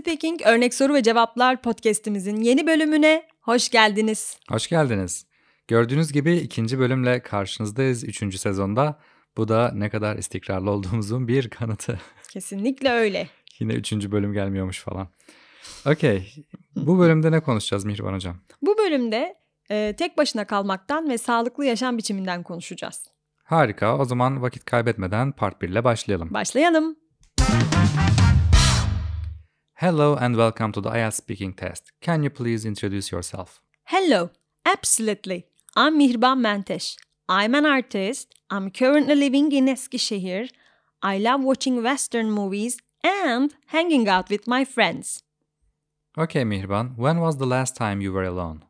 Speaking Örnek Soru ve Cevaplar podcast'imizin yeni bölümüne hoş geldiniz. Hoş geldiniz. Gördüğünüz gibi ikinci bölümle karşınızdayız üçüncü sezonda. Bu da ne kadar istikrarlı olduğumuzun bir kanıtı. Kesinlikle öyle. Yine üçüncü bölüm gelmiyormuş falan. Okey. Bu bölümde ne konuşacağız Mihriban Hocam? Bu bölümde e, tek başına kalmaktan ve sağlıklı yaşam biçiminden konuşacağız. Harika. O zaman vakit kaybetmeden part 1 ile başlayalım. Başlayalım. Hello and welcome to the IELTS speaking test. Can you please introduce yourself? Hello. Absolutely. I'm Mihriban Menteş. I'm an artist. I'm currently living in Eskişehir. I love watching western movies and hanging out with my friends. Okay Mihriban, when was the last time you were alone?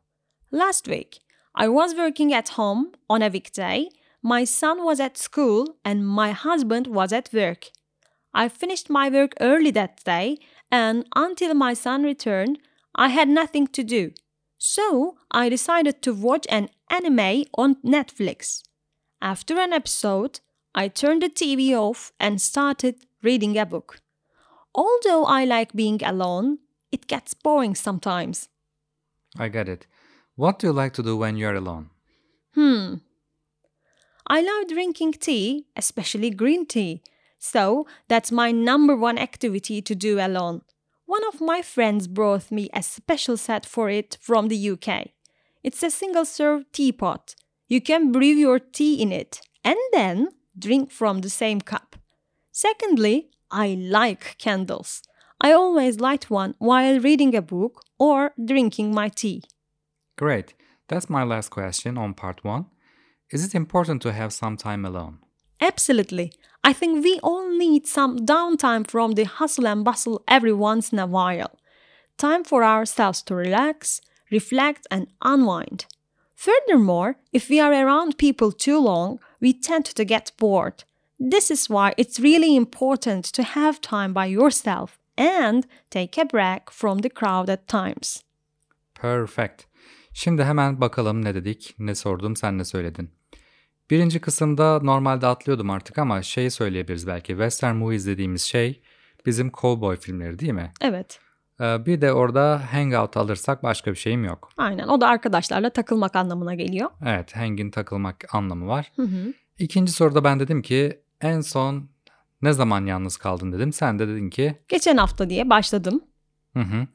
Last week, I was working at home on a weekday. My son was at school and my husband was at work. I finished my work early that day, and until my son returned, I had nothing to do. So I decided to watch an anime on Netflix. After an episode, I turned the TV off and started reading a book. Although I like being alone, it gets boring sometimes. I get it. What do you like to do when you're alone? Hmm. I love drinking tea, especially green tea. So that's my number one activity to do alone. One of my friends brought me a special set for it from the UK. It's a single serve teapot. You can brew your tea in it and then drink from the same cup. Secondly, I like candles. I always light one while reading a book or drinking my tea. Great. That's my last question on part 1. Is it important to have some time alone? Absolutely. I think we all need some downtime from the hustle and bustle every once in a while. Time for ourselves to relax, reflect, and unwind. Furthermore, if we are around people too long, we tend to get bored. This is why it's really important to have time by yourself and take a break from the crowd at times. Perfect. Şimdi hemen bakalım ne dedik, ne sordum, sen ne söyledin. Birinci kısımda normalde atlıyordum artık ama şeyi söyleyebiliriz belki. Western movies dediğimiz şey bizim cowboy filmleri değil mi? Evet. Ee, bir de orada hangout alırsak başka bir şeyim yok. Aynen. O da arkadaşlarla takılmak anlamına geliyor. Evet, hangin takılmak anlamı var. Hı hı. İkinci soruda ben dedim ki en son ne zaman yalnız kaldın dedim. Sen de dedin ki Geçen hafta diye başladım. hı hı.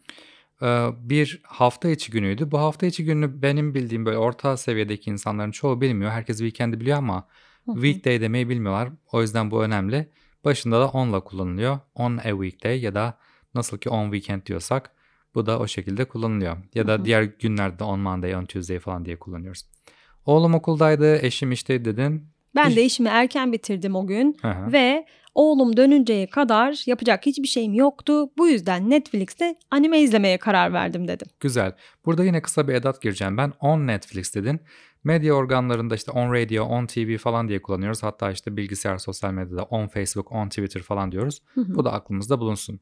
Bir hafta içi günüydü. Bu hafta içi günü benim bildiğim böyle orta seviyedeki insanların çoğu bilmiyor. Herkes weekend'i biliyor ama weekday demeyi bilmiyorlar. O yüzden bu önemli. Başında da on'la kullanılıyor. On a weekday ya da nasıl ki on weekend diyorsak bu da o şekilde kullanılıyor. Ya da diğer günlerde on Monday, on Tuesday falan diye kullanıyoruz. Oğlum okuldaydı, eşim işteydi dedin. Ben İş- de işimi erken bitirdim o gün hı. ve oğlum dönünceye kadar yapacak hiçbir şeyim yoktu. Bu yüzden Netflix'te anime izlemeye karar verdim dedim. Güzel. Burada yine kısa bir edat gireceğim ben. On Netflix dedin. Medya organlarında işte on radio, on TV falan diye kullanıyoruz. Hatta işte bilgisayar, sosyal medyada on Facebook, on Twitter falan diyoruz. Hı hı. Bu da aklımızda bulunsun.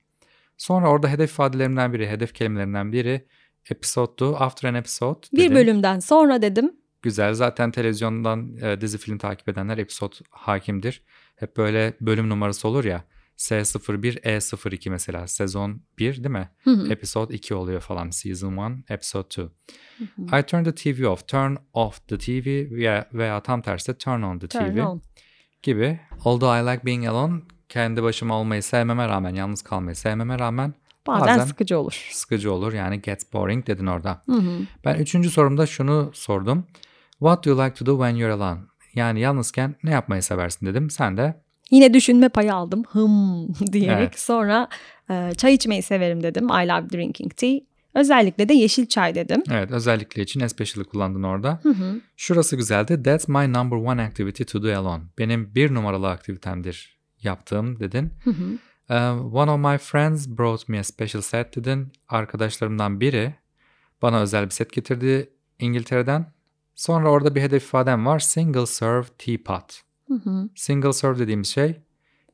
Sonra orada hedef ifadelerinden biri, hedef kelimelerinden biri episode'du. After an episode Bir dedin. bölümden sonra dedim. Güzel. Zaten televizyondan e, dizi film takip edenler episode hakimdir. Hep böyle bölüm numarası olur ya. S01, E02 mesela. Sezon 1 değil mi? Hı hı. Episode 2 oluyor falan. Season 1, episode 2. Hı hı. I turn the TV off. Turn off the TV veya, veya tam tersi turn on the Turn TV on. gibi. Although I like being alone, kendi başıma olmayı sevmeme rağmen, yalnız kalmayı sevmeme rağmen Bazen, Bazen- sıkıcı olur. sıkıcı olur. Yani gets boring dedin orada. Hı hı. Ben üçüncü sorumda şunu sordum. What do you like to do when you're alone? Yani yalnızken ne yapmayı seversin dedim. Sen de Yine düşünme payı aldım. Hım diyerek. Evet. Sonra e, çay içmeyi severim dedim. I love drinking tea. Özellikle de yeşil çay dedim. evet özellikle için especially kullandın orada. Hı hı. Şurası güzeldi. That's my number one activity to do alone. Benim bir numaralı aktivitemdir yaptığım dedin. Hı hı. Uh, one of my friends brought me a special set dedin. Arkadaşlarımdan biri bana özel bir set getirdi İngiltere'den. Sonra orada bir hedef ifadem var. Single serve teapot. Hı hı. Single serve dediğimiz şey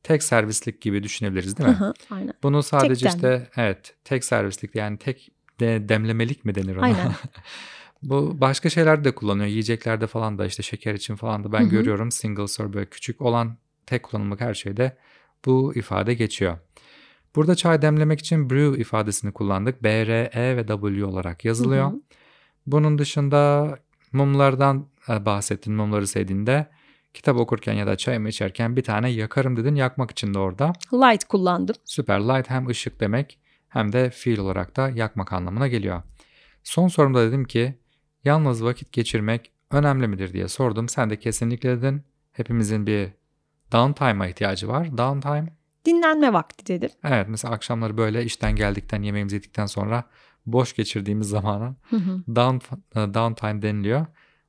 tek servislik gibi düşünebiliriz değil Hı mi? hı. Aynen. Bunu sadece dem. işte evet tek servislik yani tek de, demlemelik mi denir ona? Aynen. Bu başka şeylerde de kullanıyor. Yiyeceklerde falan da işte şeker için falan da ben Hı hı. görüyorum. Single serve böyle küçük olan tek kullanımlık her şeyde bu ifade geçiyor. Burada çay demlemek için brew ifadesini kullandık. B, R, E ve W olarak yazılıyor. Hı hı. Bunun dışında mumlardan e, bahsettin, mumları sevdiğinde. Kitap okurken ya da çayımı içerken bir tane yakarım dedin. Yakmak için de orada. Light kullandım. Süper light hem ışık demek hem de fiil olarak da yakmak anlamına geliyor. Son sorumda dedim ki yalnız vakit geçirmek önemli midir diye sordum. Sen de kesinlikle dedin. Hepimizin bir downtime'a ihtiyacı var. Downtime Dinlenme vakti dedim. evet mesela akşamları böyle işten geldikten yemeğimizi yedikten sonra boş geçirdiğimiz zamana down, e, downtime deniliyor.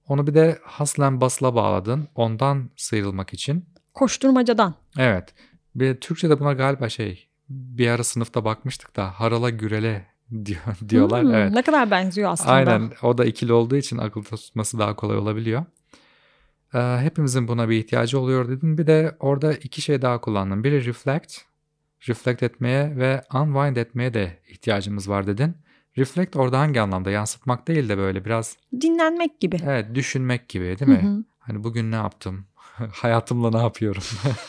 Onu bir de haslen basıla bağladın ondan sıyrılmak için. Koşturmacadan. Evet. Bir Türkçe'de buna galiba şey bir ara sınıfta bakmıştık da harala gürele diyor, diyorlar. Hmm, evet. Ne kadar benziyor aslında. Aynen. O da ikili olduğu için akılda tutması daha kolay olabiliyor. Ee, hepimizin buna bir ihtiyacı oluyor dedim. Bir de orada iki şey daha kullandım. Biri reflect. Reflect etmeye ve unwind etmeye de ihtiyacımız var dedin. Reflect orada hangi anlamda? Yansıtmak değil de böyle biraz Dinlenmek gibi. evet düşünmek gibi değil mi? Hı hı. Hani bugün ne yaptım? Hayatımla ne yapıyorum?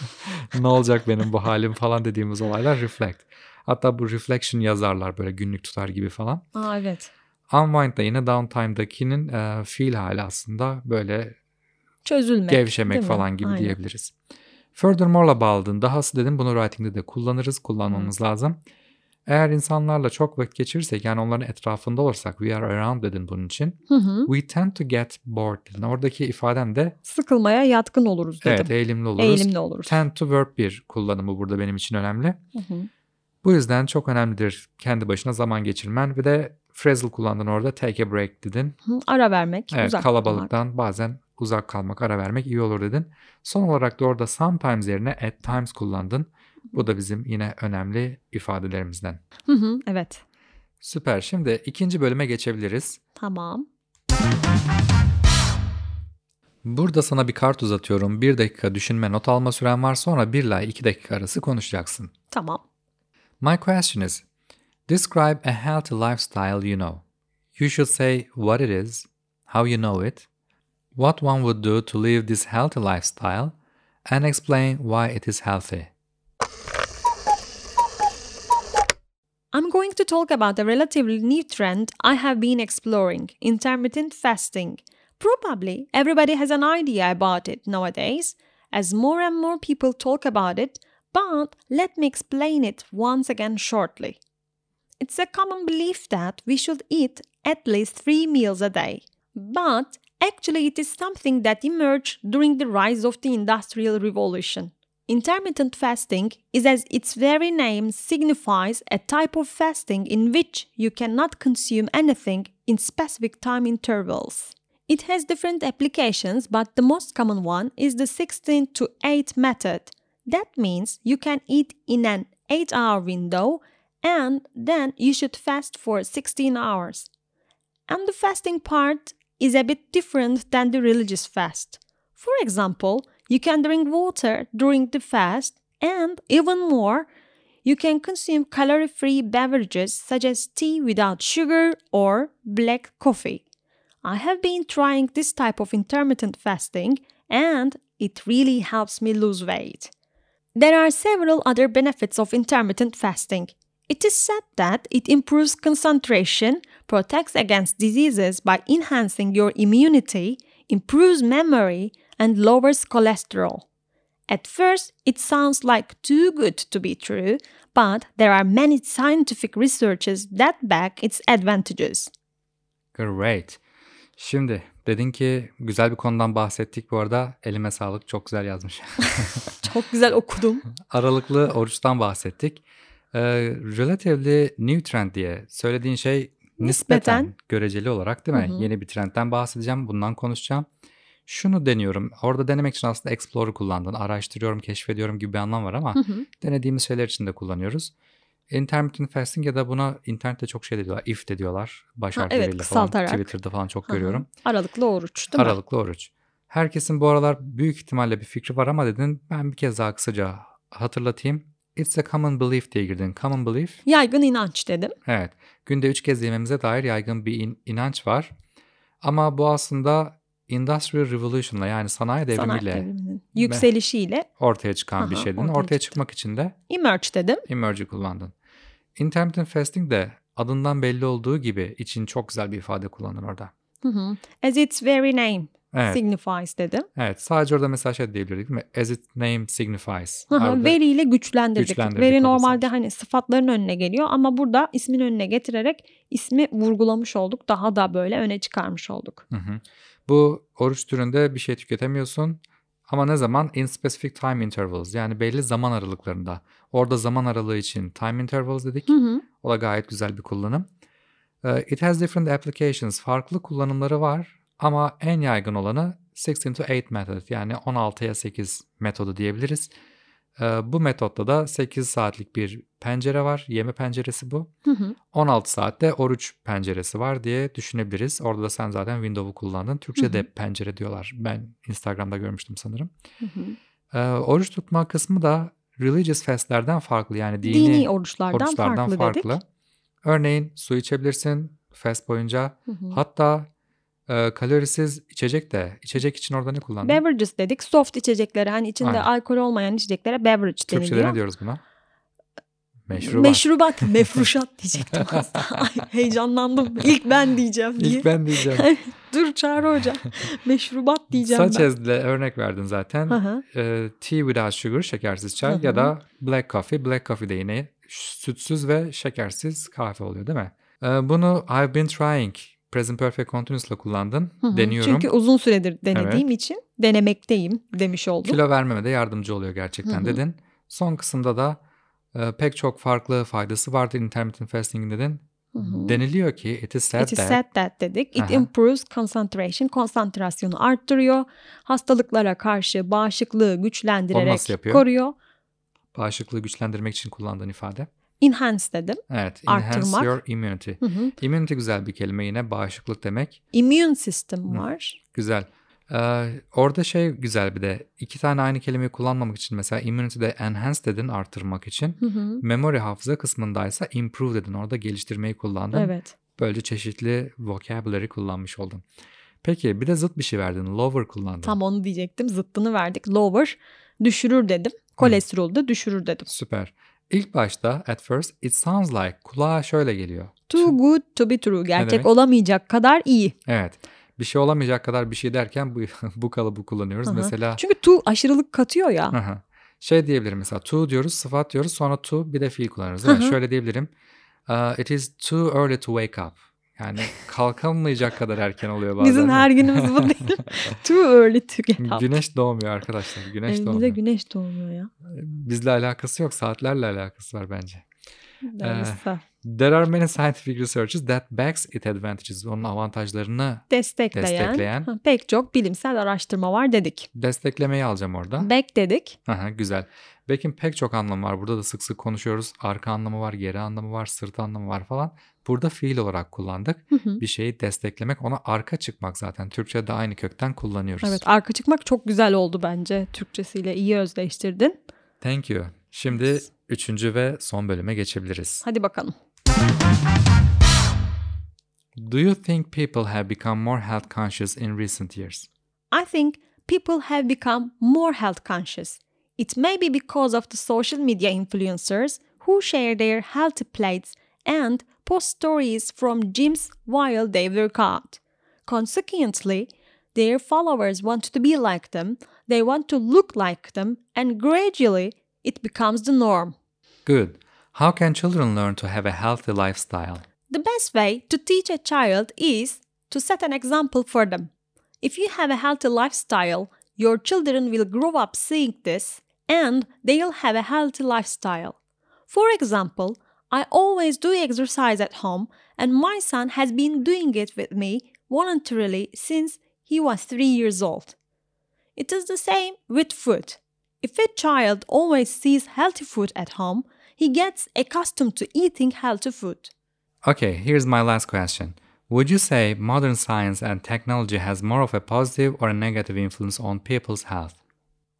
ne olacak benim bu halim falan dediğimiz olaylar reflect. Hatta bu reflection yazarlar böyle günlük tutar gibi falan. Aa, evet. Unwind da yine downtime'dakinin e, fiil hali aslında böyle Çözülmek. gevşemek falan gibi Aynen. diyebiliriz. Furthermore'la bağladın. Dahası dedim bunu writing'de de kullanırız. Kullanmamız lazım. Eğer insanlarla çok vakit geçirirsek yani onların etrafında olursak we are around dedin bunun için. Hı hı. We tend to get bored dedin. Oradaki ifaden de Sıkılmaya yatkın oluruz dedim. evet eğilimli oluruz. Eğilimli oluruz. Tend to verb bir kullanımı burada benim için önemli. Hı hı. Bu yüzden çok önemlidir kendi başına zaman geçirmen ve de phrasal kullandın orada take a break dedin. Hı, Ara vermek. Evet uzak kalabalıktan durmak. bazen uzak kalmak, ara vermek iyi olur dedin. Son olarak da orada sometimes yerine at times kullandın. Bu da bizim yine önemli ifadelerimizden. Hı hı, evet. Süper. Şimdi ikinci bölüme geçebiliriz. Tamam. Burada sana bir kart uzatıyorum. Bir dakika düşünme not alma süren var. Sonra bir ila iki dakika arası konuşacaksın. Tamam. My question is, describe a healthy lifestyle you know. You should say what it is, how you know it, what one would do to live this healthy lifestyle, and explain why it is healthy. I'm going to talk about a relatively new trend I have been exploring intermittent fasting. Probably everybody has an idea about it nowadays, as more and more people talk about it, but let me explain it once again shortly. It's a common belief that we should eat at least three meals a day, but actually, it is something that emerged during the rise of the Industrial Revolution. Intermittent fasting is, as its very name signifies, a type of fasting in which you cannot consume anything in specific time intervals. It has different applications, but the most common one is the 16 to 8 method. That means you can eat in an 8 hour window and then you should fast for 16 hours. And the fasting part is a bit different than the religious fast. For example, you can drink water during the fast, and even more, you can consume calorie free beverages such as tea without sugar or black coffee. I have been trying this type of intermittent fasting, and it really helps me lose weight. There are several other benefits of intermittent fasting. It is said that it improves concentration, protects against diseases by enhancing your immunity, improves memory, and lowers cholesterol. At first, it sounds like too good to be true, but there are many scientific researches that back its advantages. Great. Şimdi dedin ki güzel bir konudan bahsettik bu arada. Elime sağlık çok güzel yazmış. Çok güzel okudum. Aralıklı oruçtan bahsettik. Ee, relatively new trend diye söylediğin şey nispeten, Nispeten. göreceli olarak değil mi? Hı hı. Yeni bir trendten bahsedeceğim. Bundan konuşacağım. Şunu deniyorum. Orada denemek için aslında explore kullandın. Araştırıyorum, keşfediyorum gibi bir anlam var ama Hı hı. denediğimiz şeyler için de kullanıyoruz. Intermittent fasting ya da buna internette çok şey de diyorlar. If de diyorlar. Baş Ha, harfleriyle evet, falan. Twitter'da falan çok Hı hı. görüyorum. Aralıklı oruç değil mi? Aralıklı oruç. Herkesin bu aralar büyük ihtimalle bir fikri var ama dedin ben bir kez daha kısaca hatırlatayım. It's a common belief diye girdin. Common belief. Yaygın inanç dedim. Evet. Günde üç kez yememize dair yaygın bir in- inanç var. Ama bu aslında Industrial Revolution'la yani sanayi devrimiyle devriminin yükselişiyle ortaya çıkan bir Aha, şeydin. ortaya Ortaya, çıktı. çıkmak için de emerge dedim. emerge'i kullandın. Intermittent fasting de adından belli olduğu gibi için çok güzel bir ifade kullandın orada. Hı hı. As its very name Evet. signifies dedim. Evet. Sadece orada mesela şey diyebilirdik değil mi? As its name signifies. Hı hı, Veriyle güçlendirdik. Güçlendirdik Veri normalde sadece. hani sıfatların önüne geliyor ama burada ismin önüne getirerek ismi vurgulamış olduk. Daha da böyle öne çıkarmış olduk. Hı hı. Bu oruç türünde bir şey tüketemiyorsun ama ne zaman? In specific time intervals yani belli zaman aralıklarında. Orada zaman aralığı için time intervals dedik. Hı hı. O da gayet güzel bir kullanım. Ee, It has different applications. Farklı kullanımları var ama en yaygın olanı 16 to 8 method yani 16'ya 8 metodu diyebiliriz. Bu metotta da 8 saatlik bir pencere var. Yeme penceresi bu. Hı hı. 16 saatte oruç penceresi var diye düşünebiliriz. Orada da sen zaten window'u kullandın. Türkçe'de Hı hı. pencere diyorlar. Ben Instagram'da görmüştüm sanırım. Hı hı. Ee, oruç tutma kısmı da religious fast'lerden farklı. Yani dini, Dini, oruçlardan, oruçlardan farklı, farklı. dedik. Örneğin su içebilirsin fast boyunca. Hı hı. Hatta e, kalorisiz içecek de içecek için orada ne kullandın? Beverages dedik. Soft içeceklere hani içinde Aynen. alkol olmayan içeceklere beverage Türkçe'de deniliyor. ne diyoruz buna? Meşrubat. Meşrubat, mefruşat diyecektim aslında. Ay, heyecanlandım. İlk ben diyeceğim diye. İlk ben diyeceğim. Dur Çağrı Hoca. Meşrubat diyeceğim ben. Saçez'le örnek verdin zaten. Hı hı. E, tea without sugar, şekersiz çay ya da black coffee. Black coffee de yine sütsüz ve şekersiz kahve oluyor değil mi? E, bunu I've been trying present perfect continuous'la kullandın. Hı hı. Deniyorum. Çünkü uzun süredir denediğim için denemekteyim demiş oldum. Kilo vermeme de yardımcı oluyor gerçekten Hı hı. dedin. Son kısımda da e, pek çok farklı faydası vardır intermittent fasting dedin. Hı hı. Deniliyor ki it is said It is that said that dedik. It Aha. improves concentration. Konsantrasyonu arttırıyor. Hastalıklara karşı bağışıklığı güçlendirerek koruyor. bağışıklığı güçlendirmek için kullandığın ifade. Enhance dedim. Evet. Enhance Arttırmak. your immunity. Hı hı. Immunity güzel bir kelime yine bağışıklık demek. Immune system var. Güzel. Ee, orada şey güzel bir de iki tane aynı kelimeyi kullanmamak için mesela immunity'de enhance dedin artırmak için. Hı hı. Memory hafıza kısmındaysa improve dedin. Orada geliştirmeyi kullandın. Evet. Böylece çeşitli vocabulary kullanmış oldun. Peki bir de zıt bir şey verdin. Lower kullandın. Tam onu diyecektim. Zıttını verdik. Lower düşürür dedim. Kolesterolü de düşürür dedim. Süper. İlk başta at first it sounds like kulağa şöyle geliyor. Too good to be true. Gerçek olamayacak kadar iyi. Evet. Bir şey olamayacak kadar bir şey derken bu, bu kalıbı kullanıyoruz. Hı hı. Mesela Çünkü to aşırılık katıyor ya. Hı hı. Şey diyebilirim mesela to diyoruz, sıfat diyoruz sonra to bir de fiil kullanırız. hı. Şöyle diyebilirim. Uh, it is too early to wake up. Yani kalkamayacak kadar erken oluyor bazen. Bizim her günümüz bu değil. Too early to get up. Güneş doğmuyor arkadaşlar. Güneş Evimize doğmuyor. güneş doğmuyor ya. Bizle alakası yok. Saatlerle alakası var bence. Neyse. There are many scientific researches that backs its advantages. Onun avantajlarını destekleyen, destekleyen. ha, pek çok bilimsel araştırma var dedik. desteklemeyi alacağım orada. Back dedik. Aha, güzel. Back'in pek çok anlamı var. Burada da sık sık konuşuyoruz. Arka anlamı var, geri anlamı var, sırt anlamı var falan. Burada fiil olarak kullandık. Hı hı. Bir şeyi desteklemek, ona arka çıkmak zaten. Türkçe'de aynı kökten kullanıyoruz. Evet arka çıkmak çok güzel oldu bence. Türkçesiyle iyi özdeştirdin. Thank you. Şimdi üçüncü ve son bölüme geçebiliriz. Hadi bakalım. Do you think people have become more health conscious in recent years? I think people have become more health conscious. It may be because of the social media influencers who share their healthy plates and post stories from gyms while they work out. Consequently, their followers want to be like them, they want to look like them, and gradually it becomes the norm. Good. How can children learn to have a healthy lifestyle? The best way to teach a child is to set an example for them. If you have a healthy lifestyle, your children will grow up seeing this and they'll have a healthy lifestyle. For example, I always do exercise at home and my son has been doing it with me voluntarily since he was 3 years old. It is the same with food. If a child always sees healthy food at home, he gets accustomed to eating healthy food. Okay, here's my last question. Would you say modern science and technology has more of a positive or a negative influence on people's health?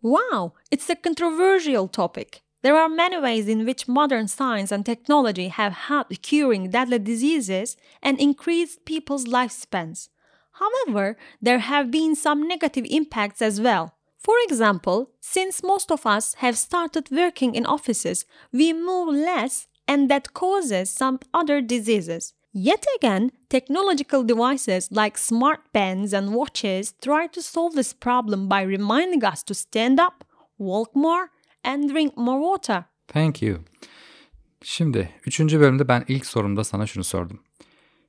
Wow, it's a controversial topic. There are many ways in which modern science and technology have helped curing deadly diseases and increased people's lifespans. However, there have been some negative impacts as well. For example, since most of us have started working in offices, we move less and that causes some other diseases. Yet again, technological devices like smart bands and watches try to solve this problem by reminding us to stand up, walk more, and drink more water. Thank you. Şimdi üçüncü bölümde ben ilk sorumda sana şunu sordum.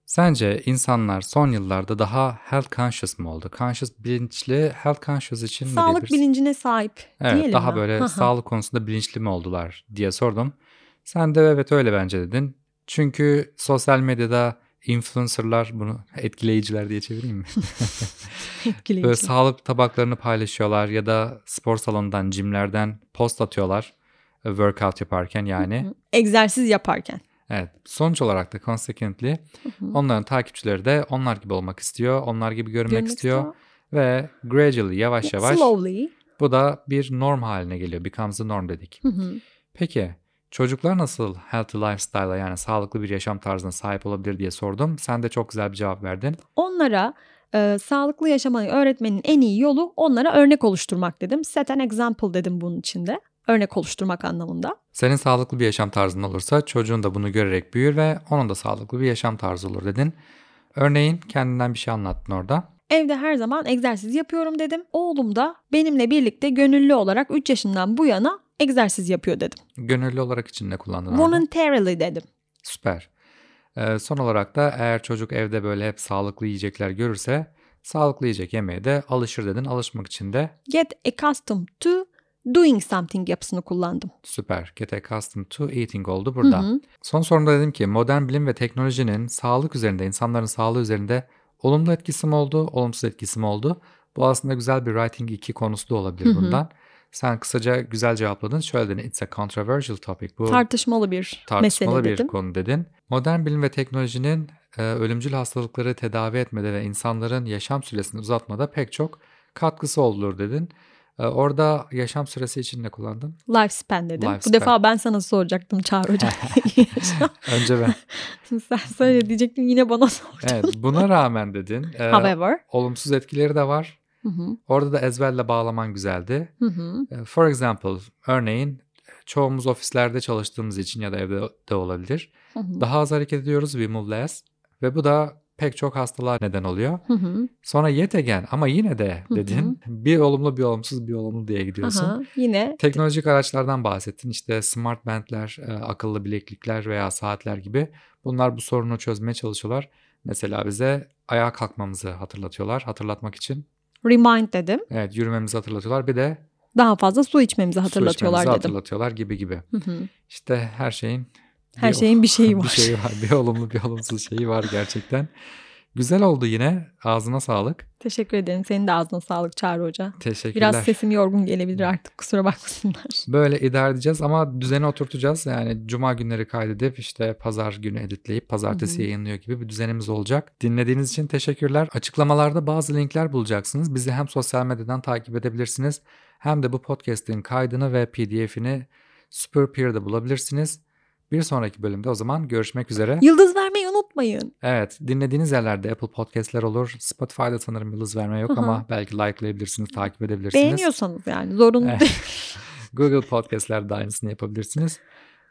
Sence insanlar son yıllarda daha health conscious mı oldu? Conscious bilinçli, health conscious için ne Sağlık diyebiliriz? bilincine sahip Evet, diyelim daha mi? böyle sağlık konusunda bilinçli mi oldular diye sordum. Sen de evet öyle bence dedin. Çünkü sosyal medyada influencerlar bunu etkileyiciler diye çevireyim mi? Etkileyici. Böyle sağlık tabaklarını paylaşıyorlar ya da spor salonundan, jimlerden post atıyorlar. e, Workout yaparken yani. Egzersiz yaparken. Evet. Sonuç olarak da consequently onların takipçileri de onlar gibi olmak istiyor. Onlar gibi görünmek Görmek istiyor. istiyor. Ve gradually yavaş yavaş Slowly. bu da bir norm haline geliyor. Becomes the norm dedik. Peki çocuklar nasıl healthy lifestyle'a yani sağlıklı bir yaşam tarzına sahip olabilir diye sordum. Sen de çok güzel bir cevap verdin. Onlara e, sağlıklı yaşamayı öğretmenin en iyi yolu onlara örnek oluşturmak dedim. Set an example dedim bunun içinde. Örnek oluşturmak anlamında. Senin sağlıklı bir yaşam tarzın olursa çocuğun da bunu görerek büyür ve onun da sağlıklı bir yaşam tarzı olur dedin. Örneğin kendinden bir şey anlattın orada. Evde her zaman egzersiz yapıyorum dedim. Oğlum da benimle birlikte gönüllü olarak 3 yaşından bu yana egzersiz yapıyor dedim. Gönüllü olarak için ne kullandın? Voluntarily dedim. Süper. Ee, son olarak da eğer çocuk evde böyle hep sağlıklı yiyecekler görürse sağlıklı yiyecek yemeye de alışır dedin. Alışmak için de Get accustomed to doing something yapısını kullandım. süper. Get accustomed to eating oldu burada. Hı hı. Son sorumda dedim ki modern bilim ve teknolojinin sağlık üzerinde, insanların sağlığı üzerinde olumlu etkisi mi oldu, olumsuz etkisi mi oldu? Bu aslında güzel bir writing 2 konusu da olabilir Hı hı. bundan. Sen kısaca güzel cevapladın. Şöyle dedin, it's a controversial topic. Bu Tartışmalı bir tartışmalı mesele bir dedim. konu dedin. Modern bilim ve teknolojinin e, ölümcül hastalıkları tedavi etmede ve insanların yaşam süresini uzatmada pek çok katkısı olur dedin. E, orada yaşam süresi için ne kullandın? Lifespan dedim. Lifespan. Bu defa ben sana soracaktım Çağrı Hocam. Önce ben. Sen söyle diyecektim yine bana sordun. Evet, buna rağmen dedin. e, However. olumsuz etkileri de var. Hı hı. Orada da ezberle bağlaman güzeldi. Hı hı. E, For example, örneğin çoğumuz ofislerde çalıştığımız için ya da evde de olabilir. Hı hı. Daha az hareket ediyoruz, we move less. Ve bu da pek çok hastalığa neden oluyor. Hı hı. Sonra yet again ama yine de Hı hı. dedin. Bir olumlu bir olumsuz bir olumlu diye gidiyorsun. Aha, yine Teknolojik araçlardan bahsettin. İşte smart bandler, e, akıllı bileklikler veya saatler gibi. Bunlar bu sorunu çözmeye çalışıyorlar. Mesela bize ayağa kalkmamızı hatırlatıyorlar. Hatırlatmak için. Remind dedim. Evet yürümemizi hatırlatıyorlar. Bir de Daha fazla su içmemizi su hatırlatıyorlar içmemizi dedim. hatırlatıyorlar gibi gibi. Hı hı. İşte her şeyin Her şeyin bir şeyi var. bir şeyi var. Bir olumlu bir olumsuz şeyi var gerçekten. Güzel oldu yine. Ağzına sağlık. Teşekkür ederim. Senin de ağzına sağlık Çağrı Hoca. Teşekkürler. Biraz sesim yorgun gelebilir artık kusura bakmasınlar. Böyle idare edeceğiz ama düzeni oturtacağız. Yani cuma günleri kaydedip işte pazar günü editleyip pazartesi Hı hı. yayınlıyor gibi bir düzenimiz olacak. Dinlediğiniz için teşekkürler. Açıklamalarda bazı linkler bulacaksınız. Bizi hem sosyal medyadan takip edebilirsiniz hem de bu podcast'in kaydını ve pdf'ini Superpeer'de bulabilirsiniz. Bir sonraki bölümde o zaman görüşmek üzere. Yıldız vermeyi unutmayın. Evet dinlediğiniz yerlerde Apple Podcast'ler olur. Spotify'da sanırım yıldız verme yok ama belki likelayabilirsiniz, takip edebilirsiniz. Beğeniyorsanız yani zorunlu değil. Google Podcast'lerde aynısını yapabilirsiniz.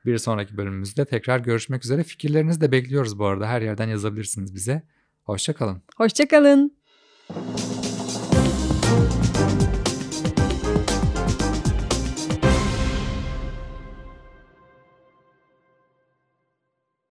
Bir sonraki bölümümüzde tekrar görüşmek üzere. Fikirlerinizi de bekliyoruz bu arada. Her yerden yazabilirsiniz bize. Hoşçakalın. Hoşçakalın.